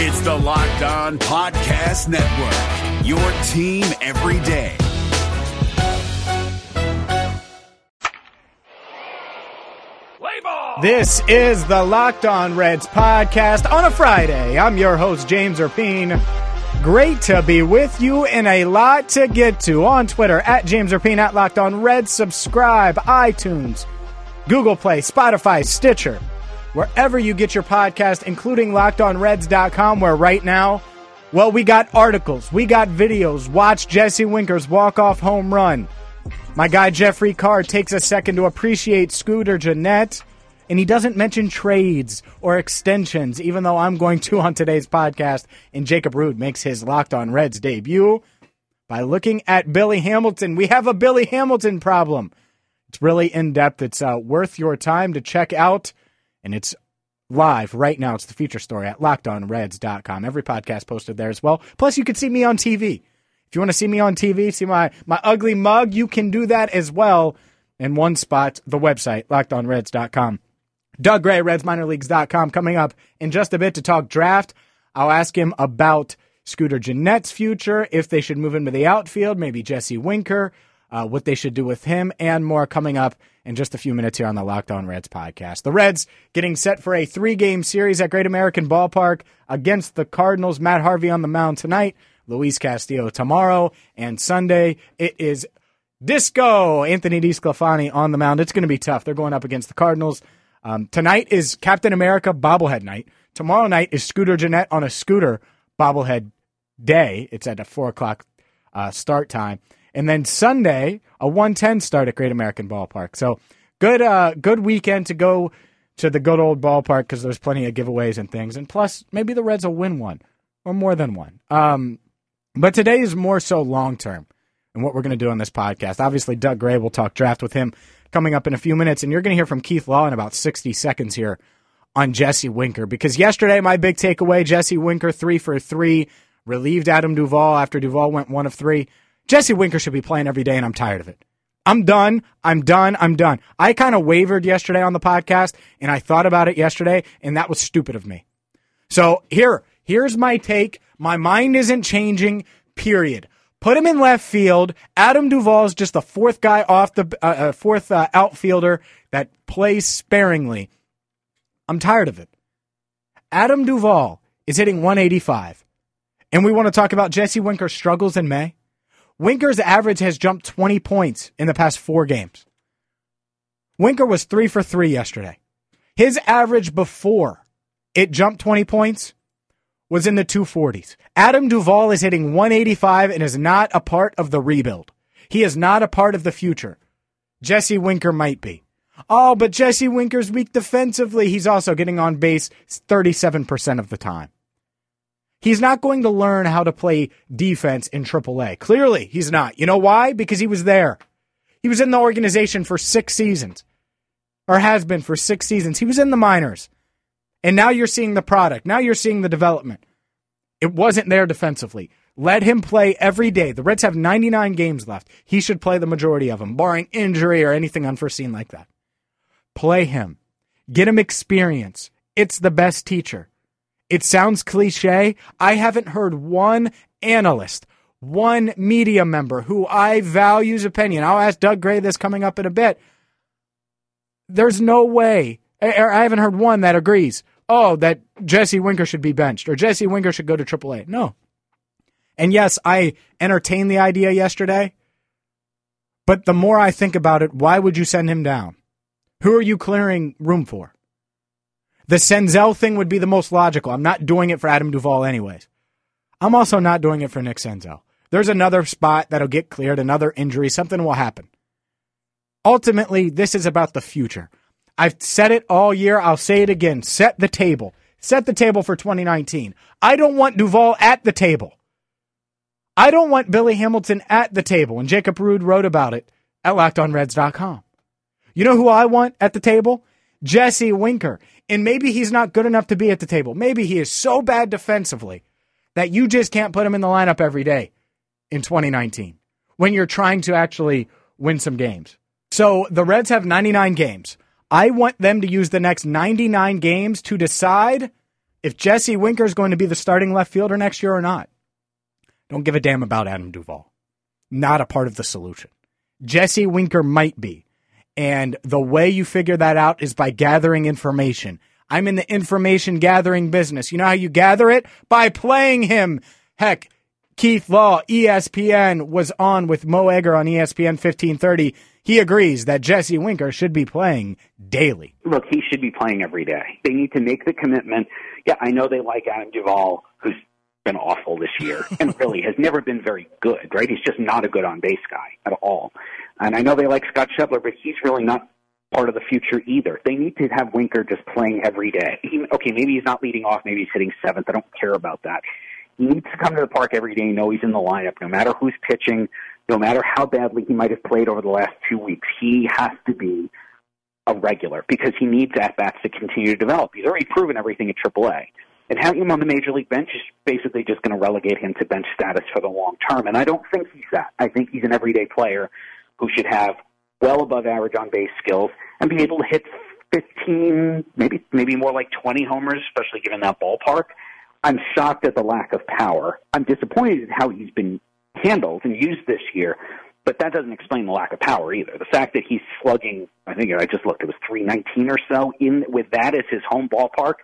It's the Locked On Podcast Network, your team every day. This is the Locked On Reds podcast on a Friday. I'm your host, James Rapien. Great to be with you and a lot to get to on Twitter at James Rapien at Locked On Reds. Subscribe, iTunes, Google Play, Spotify, Stitcher, wherever you get your podcast, including LockedOnReds.com, where right now, well, we got articles, we got videos. Watch Jesse Winker's walk-off home run. My guy Jeffrey Carr takes a second to appreciate Scooter Gennett and he doesn't mention trades or extensions, even though I'm going to on today's podcast. And Jacob Rude makes his Locked On Reds debut by looking at Billy Hamilton. We have a Billy Hamilton problem. It's really in depth. It's uh, worth your time to check out, and it's live right now. It's the feature story at lockedonreds.com. Every podcast posted there as well. Plus, you can see me on TV. If you want to see me on TV, see my, my ugly mug, you can do that as well in one spot, the website, lockedonreds.com. Doug Gray, RedsMinorLeagues.com, coming up in just a bit to talk draft. I'll ask him about Scooter Gennett's future, if they should move him to the outfield, maybe Jesse Winker, uh, what they should do with him, and more coming up in just a few minutes here on the Locked On Reds podcast. The Reds getting set for a three game series at Great American Ballpark against the Cardinals. Matt Harvey on the mound tonight, Luis Castillo tomorrow, and Sunday it is Disco Anthony DeSclafani on the mound. It's going to be tough. They're going up against the Cardinals. Um, tonight is Captain America bobblehead night. Tomorrow night is Scooter Gennett on a scooter bobblehead day. It's at a four o'clock uh, start time, and then Sunday a one ten start at Great American Ballpark. So good, uh, good weekend to go to the good old ballpark because there's plenty of giveaways and things, and plus maybe the Reds will win one or more than one. Um, but today is more so long term and what we're going to do on this podcast. Obviously, Doug Gray will talk draft with him coming up in a few minutes, and you're going to hear from Keith Law in about 60 seconds here on Jesse Winker. Because yesterday, my big takeaway Jesse Winker, three for three, relieved Adam Duvall after Duvall went one of three. Jesse Winker should be playing every day, and I'm tired of it. I'm done. I'm done. I'm done. I kind of wavered yesterday on the podcast, and I thought about it yesterday, and that was stupid of me. So here, here's my take. My mind isn't changing, period. Put him in left field. Adam Duvall is just the fourth guy off the uh, uh, fourth uh, outfielder that plays sparingly. I'm tired of it. Adam Duvall is hitting 185. And we want to talk about Jesse Winker's struggles in May. Winker's average has jumped 20 points in the past four games. Winker was three for three yesterday. His average before it jumped 20 points was in the 240s. Adam Duvall is hitting 185 and is not a part of the rebuild. He is not a part of the future. Jesse Winker might be. Oh, but Jesse Winker's weak defensively. He's also getting on base 37% of the time. He's not going to learn how to play defense in AAA. Clearly, he's not. You know why? Because he was there. He was in the organization for six seasons, or has been for six seasons. He was in the minors. And now you're seeing the product. Now you're seeing the development. It wasn't there defensively. Let him play every day. The Reds have 99 games left. He should play the majority of them, barring injury or anything unforeseen like that. Play him. Get him experience. It's the best teacher. It sounds cliche. I haven't heard one analyst, one media member who I value's opinion. I'll ask Doug Gray this coming up in a bit. There's no way I haven't heard one that agrees. Oh, that Jesse Winker should be benched or Jesse Winker should go to AAA. No. And yes, I entertained the idea yesterday. But the more I think about it, why would you send him down? Who are you clearing room for? The Senzel thing would be the most logical. I'm not doing it for Adam Duvall, anyways. I'm also not doing it for Nick Senzel. There's another spot that'll get cleared, another injury, something will happen. Ultimately, this is about the future. I've said it all year. I'll say it again. Set the table. Set the table for 2019. I don't want Duvall at the table. I don't want Billy Hamilton at the table. And Jacob Rude wrote about it at lockedonreds.com. You know who I want at the table? Jesse Winker. And maybe he's not good enough to be at the table. Maybe he is so bad defensively that you just can't put him in the lineup every day in 2019 when you're trying to actually win some games. So the Reds have 99 games. I want them to use the next 99 games to decide if Jesse Winker is going to be the starting left fielder next year or not. Don't give a damn about Adam Duvall. Not a part of the solution. Jesse Winker might be. And the way you figure that out is by gathering information. I'm in the information gathering business. You know how you gather it? By playing him. Heck, Keith Law, ESPN, was on with Mo Egger on ESPN 1530. He agrees that Jesse Winker should be playing daily. Look, he should be playing every day. They need to make the commitment. Yeah, I know they like Adam Duvall, who's been awful this year and really has never been very good, right? He's just not a good on base guy at all. And I know they like Scott Schebler, but he's really not part of the future either. They need to have Winker just playing every day. He, okay, maybe he's not leading off, maybe he's hitting seventh. I don't care about that. He needs to come to the park every day know he's in the lineup, no matter who's pitching, no matter how badly he might have played over the last two weeks. He has to be a regular because he needs at bats to continue to develop. He's already proven everything at AAA. And having him on the major league bench is basically just going to relegate him to bench status for the long term. And I don't think he's that. I think he's an everyday player who should have well above average on base skills and be able to hit 15, maybe maybe more like 20 homers, especially given that ballpark. I'm shocked at the lack of power. I'm disappointed at how he's been handled and used this year, but that doesn't explain the lack of power either. The fact that he's slugging, I think I just looked, it was 319 or so in with that as his home ballpark.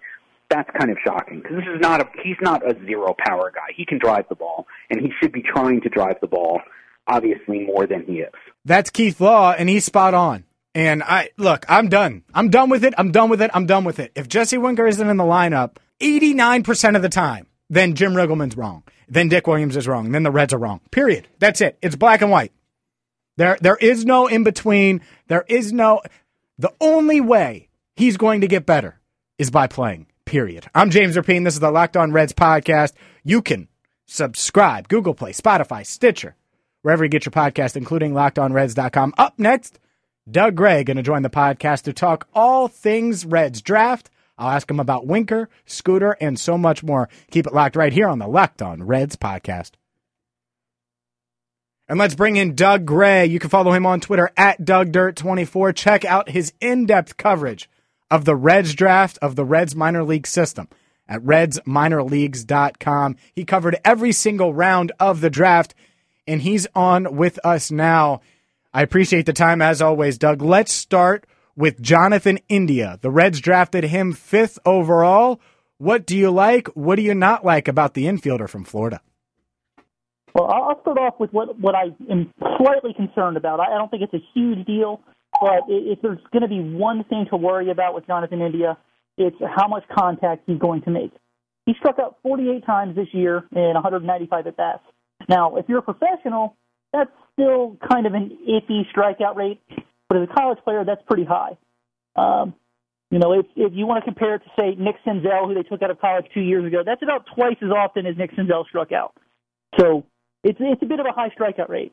That's kind of shocking because this is not a he's not a zero power guy. He can drive the ball and he should be trying to drive the ball obviously more than he is. That's Keith Law, and he's spot on. And I look, I'm done. I'm done with it. I'm done with it. I'm done with it. If Jesse Winker isn't in the lineup 89% of the time, then Jim Riggleman's wrong. Then Dick Williams is wrong. Then the Reds are wrong. Period. That's it. It's black and white. There, there is no in between. There is no. The only way he's going to get better is by playing. Period. I'm James Rapien. This is the Locked On Reds podcast. You can subscribe Google Play, Spotify, Stitcher, wherever you get your podcast, including lockedonreds.com. Up next, Doug Gray going to join the podcast to talk all things Reds draft. I'll ask him about Winker, Scooter, and so much more. Keep it locked right here on the Locked On Reds podcast. And let's bring in Doug Gray. You can follow him on Twitter at DougDirt24. Check out his in-depth coverage of the Reds draft of the Reds minor league system at redsminorleagues.com. He covered every single round of the draft and he's on with us now. I appreciate the time as always, Doug. Let's start with Jonathan India. The Reds drafted him fifth overall. What do you like? What do you not like about the infielder from Florida? Well, I'll start off with what what I am slightly concerned about. I don't think it's a huge deal, but if there's going to be one thing to worry about with Jonathan India, it's how much contact he's going to make. He struck out 48 times this year in 195 at bats. Now, if you're a professional, that's still kind of an iffy strikeout rate, but as a college player, that's pretty high. Um, you know, if, if you want to compare it to, say, Nick Senzel, who they took out of college two years ago, that's about twice as often as Nick Senzel struck out. So it's, it's a bit of a high strikeout rate.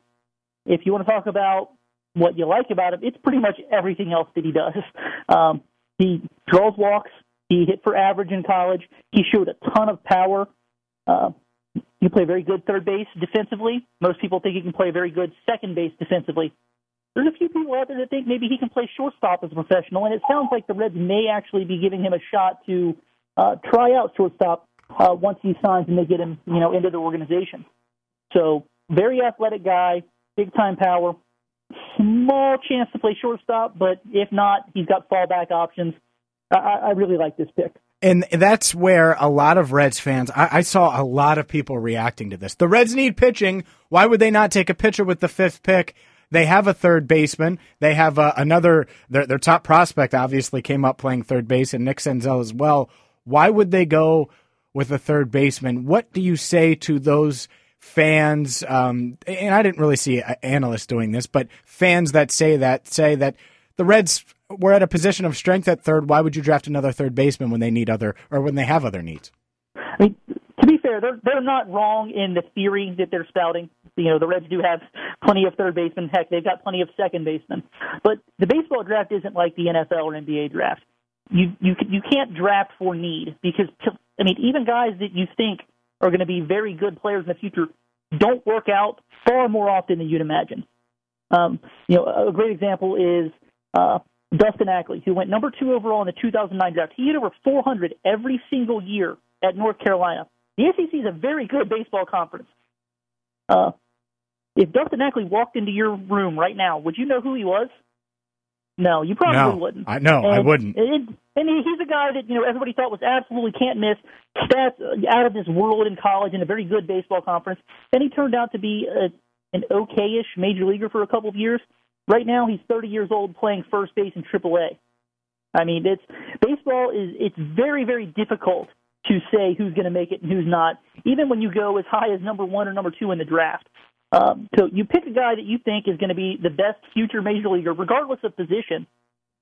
If you want to talk about what you like about him, it's pretty much everything else that he does. Um, he draws walks. He hit for average in college. He showed a ton of power. Uh, can play very good third base defensively. Most people think he can play very good second base defensively. There's a few people out there that think maybe he can play shortstop as a professional, and it sounds like the Reds may actually be giving him a shot to uh, try out shortstop uh, once he signs and they get him, you know, into the organization. So very athletic guy, big time power, small chance to play shortstop, but if not, he's got fallback options. I, I really like this pick. And that's where a lot of Reds fans, I, I, saw a lot of people reacting to this. The Reds need pitching. Why would they not take a pitcher with the fifth pick? They have a third baseman. They have uh, another, their, their top prospect obviously came up playing third base, and Nick Senzel as well. Why would they go with a third baseman? What do you say to those fans? Um, and I didn't really see analysts doing this, but fans that say that say that the Reds we're at a position of strength at third. Why would you draft another third baseman when they need other or when they have other needs? I mean, to be fair, they're they're not wrong in the theory that they're spouting. You know, the Reds do have plenty of third basemen. Heck, they've got plenty of second basemen. But the baseball draft isn't like the NFL or NBA draft. You you you can't draft for need because I mean, even guys that you think are going to be very good players in the future don't work out far more often than you'd imagine. Um, you know, a great example is uh, Dustin Ackley, who went number two overall in the 2009 draft. He hit over 400 every single year at North Carolina. The SEC is a very good baseball conference. Uh, if Dustin Ackley walked into your room right now, would you know who he was? No, you probably no, wouldn't. I no, I wouldn't. And, and he's a guy that you know everybody thought was absolutely can't miss, stats out of this world in college in a very good baseball conference. Then he turned out to be a, an okayish major leaguer for a couple of years. Right now, he's 30 years old playing first base in AAA. I mean, it's baseball is it's very very difficult to say who's going to make it and who's not, even when you go as high as number one or number two in the draft. Um, so you pick a guy that you think is going to be the best future major leaguer, regardless of position.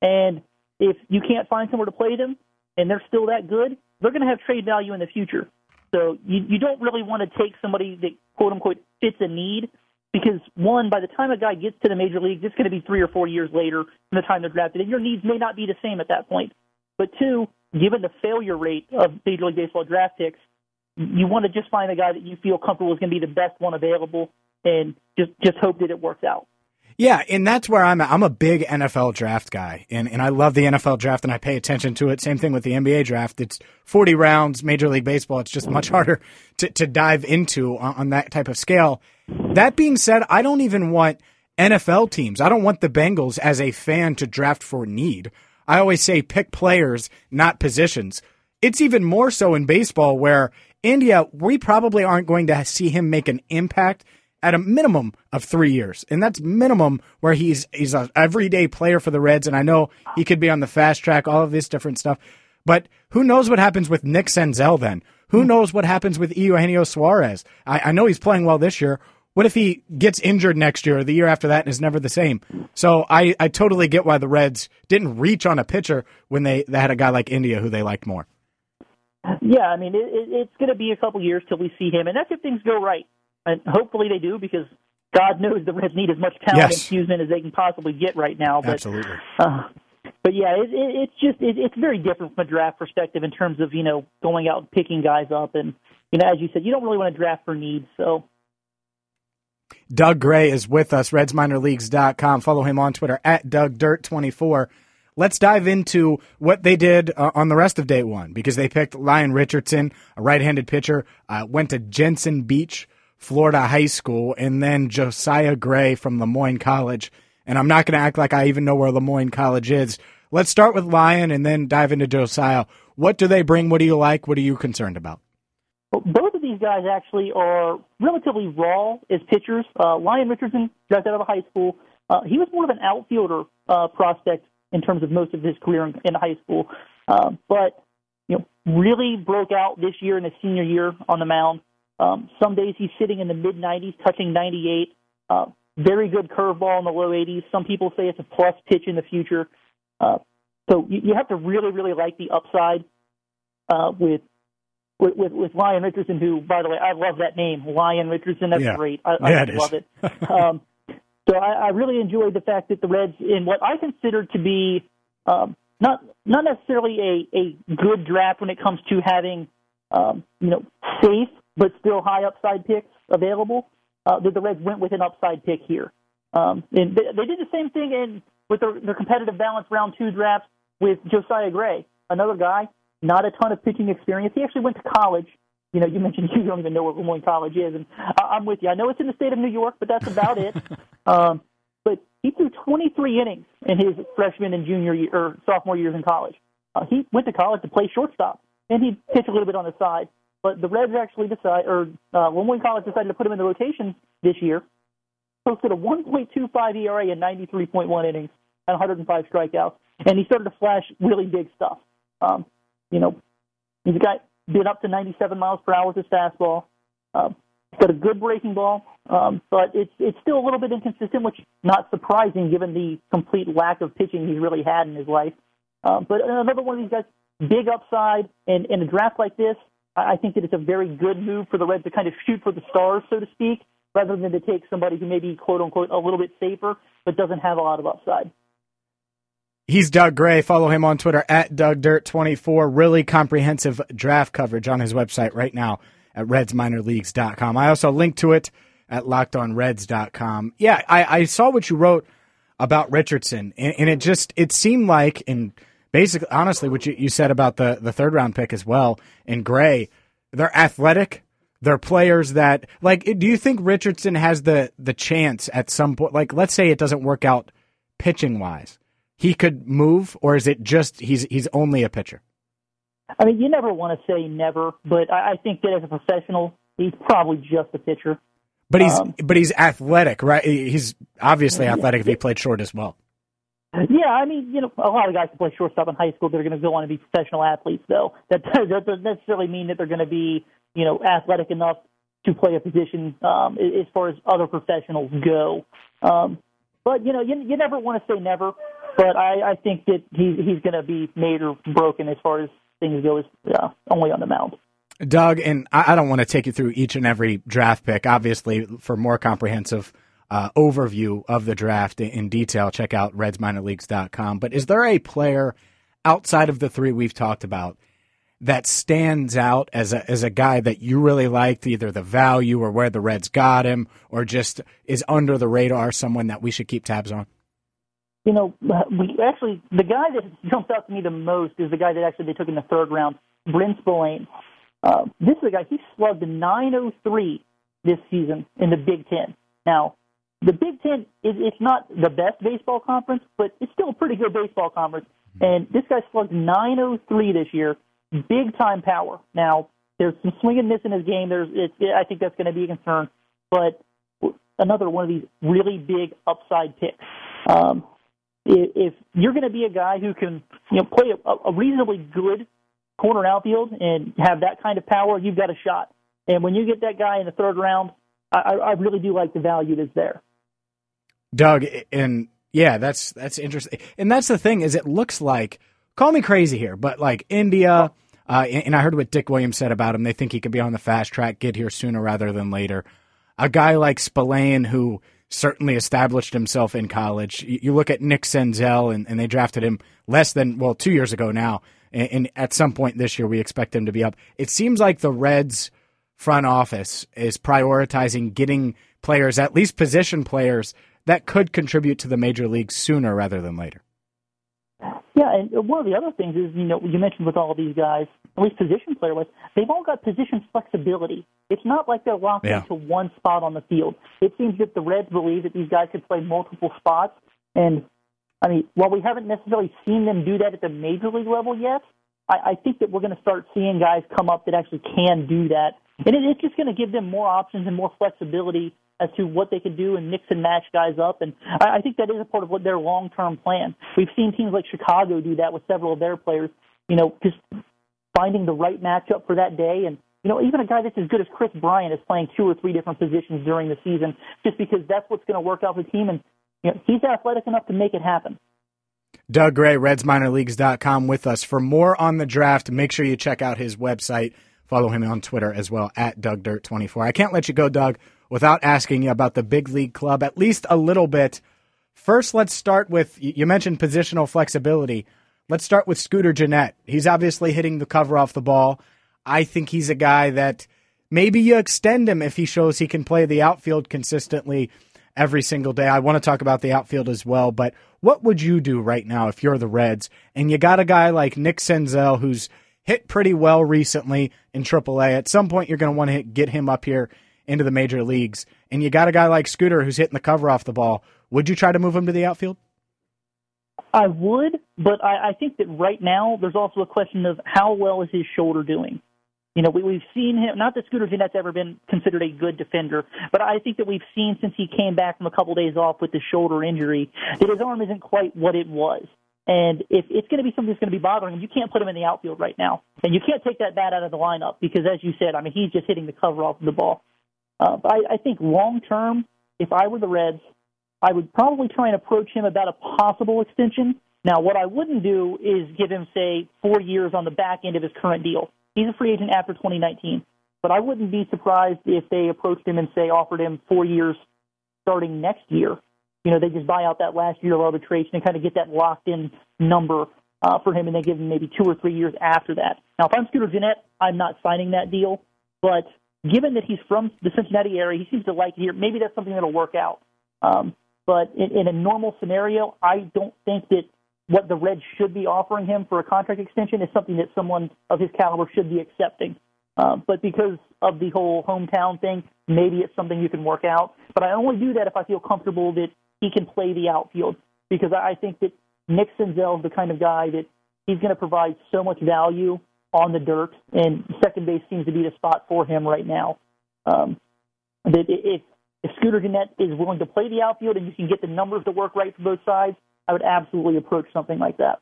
And if you can't find somewhere to play them, and they're still that good, they're going to have trade value in the future. So you, you don't really want to take somebody that quote unquote fits a need because one, by the time a guy gets to the major leagues, it's going to be three or four years later from the time they're drafted, and your needs may not be the same at that point. But two, given the failure rate of Major League Baseball draft picks, you want to just find a guy that you feel comfortable is going to be the best one available and just just hope that it works out. Yeah, and that's where I'm at. I'm a big NFL draft guy, and, and I love the NFL draft, and I pay attention to it. Same thing with the NBA draft. It's 40 rounds, Major League Baseball. It's just much harder to, to dive into on, on that type of scale. That being said, I don't even want NFL teams. I don't want the Bengals as a fan to draft for need. I always say pick players, not positions. It's even more so in baseball where India, we probably aren't going to see him make an impact – at a minimum of three years, and that's minimum where he's he's an everyday player for the Reds. And I know he could be on the fast track, all of this different stuff. But who knows what happens with Nick Senzel then? Who hmm. knows what happens with Eugenio Suarez? I, I know he's playing well this year. What if he gets injured next year or the year after that and is never the same? So I, I totally get why the Reds didn't reach on a pitcher when they, they had a guy like India who they liked more. Yeah, I mean, it, it, it's going to be a couple years till we see him, and that's if things go right and hopefully they do because God knows the Reds need as much talent yes. and as they can possibly get right now. But, Absolutely. Uh, but yeah, it, it, it's just it, it's very different from a draft perspective in terms of you know going out and picking guys up, and you know as you said, you don't really want to draft for needs. So. Doug Gray is with us, RedsMinorLeagues.com. Follow him on Twitter at DougDirt24. Let's dive into what they did uh, on the rest of day one because they picked Lyon Richardson, a right handed pitcher, uh, went to Jensen Beach Florida High School, and then Josiah Gray from Le Moyne College. And I'm not going to act like I even know where Le Moyne College is. Let's start with Lyon and then dive into Josiah. What do they bring? What do you like? What are you concerned about? Well, both these guys actually are relatively raw as pitchers. Uh, Lyon Richardson, drafted out of high school, uh, he was more of an outfielder uh, prospect in terms of most of his career in, in high school, uh, but you know really broke out this year in his senior year on the mound. Um, some days he's sitting in the mid 90s, touching 98. Uh, very good curveball in the low 80s. Some people say it's a plus pitch in the future. Uh, so you, you have to really, really like the upside uh, with, with with with Lyon Richardson, who, by the way, I love that name, Lyon Richardson. That's yeah. great. I, yeah, I it love is. it. um, so I, I really enjoyed the fact that the Reds, in what I consider to be um, not not necessarily a a good draft when it comes to having um, you know safe but still high upside picks available. Uh, the, the Reds went with an upside pick here. Um, and they, they did the same thing in with their, their competitive balance round two drafts with Josiah Gray, another guy, not a ton of pitching experience. He actually went to college. You know, you mentioned you don't even know where Le Moyne College is, and I, I'm with you. I know it's in the state of New York, but that's about it. Um, but he threw 23 innings in his freshman and junior year, or sophomore years in college. Uh, he went to college to play shortstop, and he pitched a little bit on the side. But the Reds actually decided, or uh, Le Moyne College decided to put him in the rotation this year. Posted a 1.25 ERA in 93.1 innings and 105 strikeouts, and he started to flash really big stuff. Um, you know, he's got been up to 97 miles per hour with his fastball. Uh, he's got a good breaking ball, um, but it's it's still a little bit inconsistent, which not surprising given the complete lack of pitching he's really had in his life. Uh, but another one of these guys, big upside, and in a draft like this, I think that it's a very good move for the Reds to kind of shoot for the stars, so to speak, rather than to take somebody who may be quote unquote a little bit safer but doesn't have a lot of upside. He's Doug Gray. Follow him on Twitter at DougDirt24. Really comprehensive draft coverage on his website right now at RedsMinorLeagues.com. I also link to it at LockedOnReds.com. Yeah, I, I saw what you wrote about Richardson, and, and, it just it seemed like, and basically, honestly, what you, you said about the the third round pick as well, and Gray, they're athletic. They're players that like. Do you think Richardson has the the chance at some point? Like, let's say it doesn't work out pitching wise, he could move, or is it just he's he's only a pitcher? I mean, you never want to say never, but I, I think that as a professional, he's probably just a pitcher. But he's um, but he's athletic, right? He's obviously athletic if he played short as well. Yeah, I mean, you know, a lot of guys who play shortstop in high school, they're going to go on to be professional athletes, though. That, that doesn't necessarily mean that they're going to be, you know, athletic enough to play a position um, as far as other professionals go. Um, but you know, you, you never want to say never. But I, I think that he, he's going to be made or broken as far as things go, is uh, only on the mound. Doug, and I don't want to take you through each and every draft pick. Obviously, for more comprehensive uh, overview of the draft in detail, check out redsminorleagues.com. But is there a player outside of the three we've talked about that stands out as a as a guy that you really liked, either the value or where the Reds got him, or just is under the radar, someone that we should keep tabs on? You know, we actually the guy that jumps out to me the most is the guy that actually they took in the third round, Bren Spillane. Uh, this is a guy, he slugged 903 this season in the Big Ten. Now, the Big Ten, is, it's not the best baseball conference, but it's still a pretty good baseball conference. And this guy slugged 903 this year, big time power. Now, there's some swing and miss in his game. There's, it's, I think that's going to be a concern. But another one of these really big upside picks. Um, if you're going to be a guy who can, you know, play a, a reasonably good corner outfield and have that kind of power, you've got a shot. And when you get that guy in the third round, I, I really do like the value that's there. Doug, and yeah, that's that's interesting. And that's the thing is, it looks like call me crazy here, but like India, uh, and I heard what Dick Williams said about him. They think he could be on the fast track, get here sooner rather than later. A guy like Spillane, who certainly established himself in college. You look at Nick Senzel, and, and they drafted him less than well two years ago now and, and at some point this year we expect him to be up. It seems like the Reds front office is prioritizing getting players, at least position players, that could contribute to the major leagues sooner rather than later. Yeah, and one of the other things is, you know, you mentioned with all these guys, at least position player wise, they've all got position flexibility. It's not like they're locked yeah. into one spot on the field. It seems that the Reds believe that these guys could play multiple spots, and I mean, while we haven't necessarily seen them do that at the major league level yet, I, I think that we're going to start seeing guys come up that actually can do that. And it, it's just going to give them more options and more flexibility as to what they can do and mix and match guys up. And I, I think that is a part of what their long term plan. We've seen teams like Chicago do that with several of their players, you know, just finding the right matchup for that day. And, you know, even a guy that's as good as Kris Bryant is playing two or three different positions during the season just because that's what's going to work out for the team. And you know, he's athletic enough to make it happen. Doug Gray, RedsMinorLeagues.com with us. For more on the draft, make sure you check out his website. Follow him on Twitter as well, at DougDirt24. I can't let you go, Doug, without asking you about the big league club at least a little bit. First, let's start with you mentioned positional flexibility. Let's start with Scooter Gennett. He's obviously hitting the cover off the ball. I think he's a guy that maybe you extend him if he shows he can play the outfield consistently every single day. I want to talk about the outfield as well, but what would you do right now if you're the Reds and you got a guy like Nick Senzel who's hit pretty well recently in AAA? At some point, you're going to want to get him up here into the major leagues, and you got a guy like Scooter who's hitting the cover off the ball. Would you try to move him to the outfield? I would, but I, I think that right now there's also a question of how well is his shoulder doing. You know, we, we've seen him, not that Scooter Gennett's ever been considered a good defender, but I think that we've seen since he came back from a couple days off with the shoulder injury that his arm isn't quite what it was. And if it's going to be something that's going to be bothering him, you can't put him in the outfield right now. And you can't take that bat out of the lineup because, as you said, I mean, he's just hitting the cover off of the ball. Uh, but I, I think long term, if I were the Reds, I would probably try and approach him about a possible extension. Now, what I wouldn't do is give him, say, four years on the back end of his current deal. He's a free agent after 2019. But I wouldn't be surprised if they approached him and say offered him four years starting next year. You know, they just buy out that last year of arbitration and kind of get that locked in number uh, for him, and they give him maybe two or three years after that. Now, if I'm Scooter Gennett, I'm not signing that deal. But given that he's from the Cincinnati area, he seems to like it here. Maybe that's something that'll work out. Um, But in, in a normal scenario, I don't think that what the Reds should be offering him for a contract extension is something that someone of his caliber should be accepting. Uh, but because of the whole hometown thing, maybe it's something you can work out. But I only do that if I feel comfortable that he can play the outfield because I think that Nick Senzel is the kind of guy that he's going to provide so much value on the dirt, and second base seems to be the spot for him right now. Um, that if if Scooter Gennett is willing to play the outfield and you can get the numbers to work right for both sides, I would absolutely approach something like that.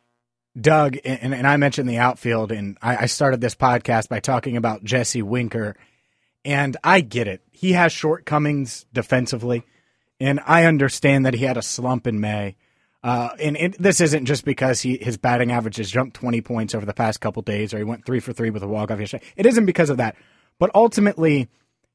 Doug, and, and I mentioned the outfield, and I, I started this podcast by talking about Jesse Winker, and I get it. He has shortcomings defensively, and I understand that he had a slump in May. Uh, and it, this isn't just because he his batting average has jumped 20 points over the past couple days, or he went three for three with a walk off yesterday. It isn't because of that, but ultimately,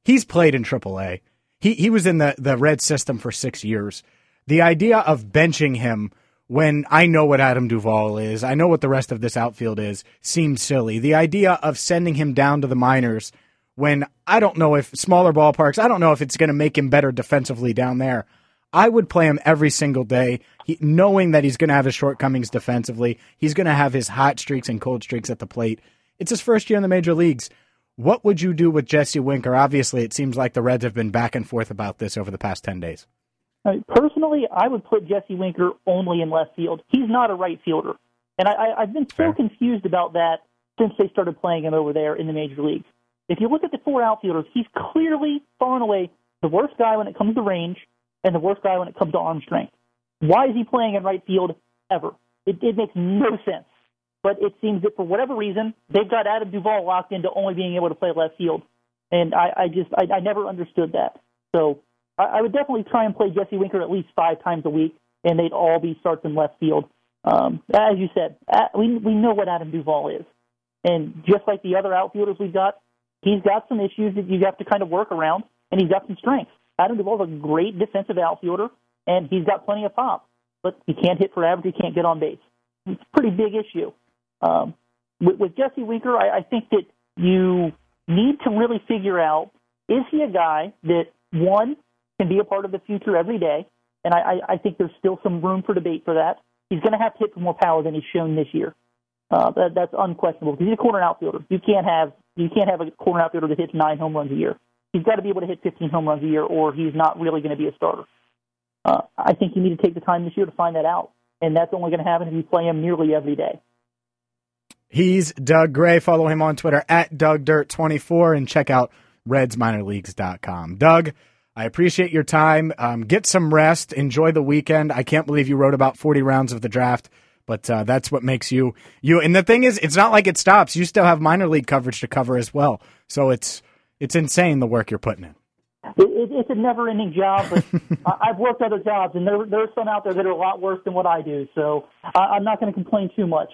he's played in AAA. He he was in the the red system for six years. The idea of benching him when I know what Adam Duvall is, I know what the rest of this outfield is, seems silly. The idea of sending him down to the minors when I don't know if smaller ballparks, I don't know if it's going to make him better defensively down there. I would play him every single day, he, knowing that he's going to have his shortcomings defensively. He's going to have his hot streaks and cold streaks at the plate. It's his first year in the major leagues. What would you do with Jesse Winker? Obviously, it seems like the Reds have been back and forth about this over the past 10 days. Uh, personally, I would put Jesse Winker only in left field. He's not a right fielder. And I, I've been so Fair. confused about that since they started playing him over there in the major leagues. If you look at the four outfielders, he's clearly far and away the worst guy when it comes to range and the worst guy when it comes to arm strength. Why is he playing in right field ever? It, it makes no sense. But it seems that for whatever reason, they've got Adam Duvall locked into only being able to play left field. And I, I just, I, I never understood that. So I, I would definitely try and play Jesse Winker at least five times a week, and they'd all be starts in left field. Um, as you said, we, we know what Adam Duvall is. And just like the other outfielders we've got, he's got some issues that you have to kind of work around, and he's got some strengths. Adam Duvall's a great defensive outfielder, and he's got plenty of pop, but he can't hit for average. He can't get on base. It's a pretty big issue. Um, with, with Jesse Winker, I, I think that you need to really figure out is he a guy that one can be a part of the future every day, and I, I, I think there's still some room for debate for that. He's going to have to hit for more power than he's shown this year. Uh, that, that's unquestionable because he's a corner outfielder. You can't have you can't have a corner outfielder that hits nine home runs a year he's got to be able to hit 15 home runs a year, or he's not really going to be a starter. Uh, I think you need to take the time this year to find that out, and that's only going to happen if you play him nearly every day. He's Doug Gray. Follow him on Twitter at DougDirt24 and check out RedsMinorLeagues.com. Doug, I appreciate your time. Um, get some rest. Enjoy the weekend. I can't believe you wrote about 40 rounds of the draft, but uh, that's what makes you you. And the thing is, it's not like it stops. You still have minor league coverage to cover as well. So it's it's insane the work you're putting in. It, it's a never-ending job, but I've worked other jobs, and there are some out there that are a lot worse than what I do. So I'm not going to complain too much.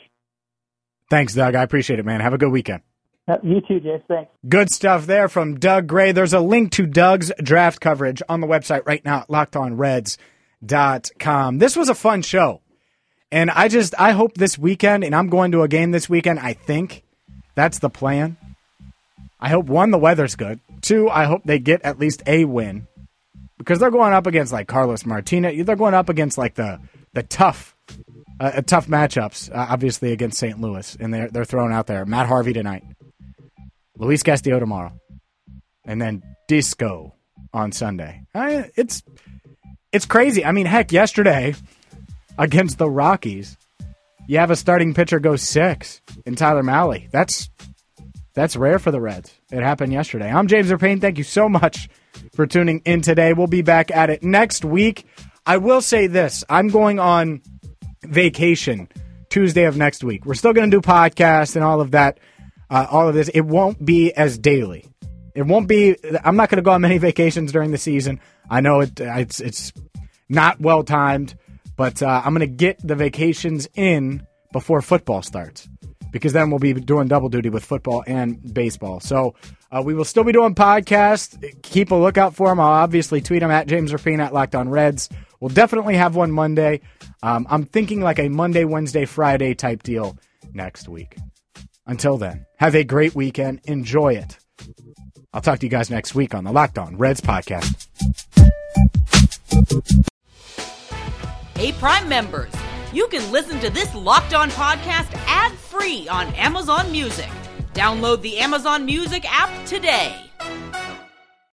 Thanks, Doug. I appreciate it, man. Have a good weekend. Uh, you too, James. Thanks. Good stuff there from Doug Gray. There's a link to Doug's draft coverage on the website right now at lockedonreds.com. This was a fun show. And I just, I hope this weekend, and I'm going to a game this weekend, I think that's the plan. I hope one, the weather's good. Two, I hope they get at least a win because they're going up against like Carlos Martinez. They're going up against like the the tough, uh, uh tough matchups. Uh, obviously against St. Louis, and they're they're throwing out there Matt Harvey tonight, Luis Castillo tomorrow, and then Disco on Sunday. I, it's it's crazy. I mean, heck, yesterday against the Rockies, you have a starting pitcher go six in Tyler Mahle. That's that's rare for the Reds. It happened yesterday. I'm James Rapien. Thank you so much for tuning in today. We'll be back at it next week. I will say this I'm going on vacation Tuesday of next week. We're still going to do podcasts and all of that, uh, all of this. It won't be as daily. It won't be. I'm not going to go on many vacations during the season. I know it, it's it's not well timed, but uh, I'm going to get the vacations in before football starts because then we'll be doing double duty with football and baseball. So uh, we will still be doing podcasts. Keep a lookout for them. I'll obviously tweet them at James Rapien at Locked On Reds. We'll definitely have one Monday. Um, I'm thinking like a Monday, Wednesday, Friday type deal next week. Until then, have a great weekend. Enjoy it. I'll talk to you guys next week on the Locked On Reds podcast. Hey, Prime members, you can listen to this Locked On podcast ad free on Amazon Music. Download the Amazon Music app today.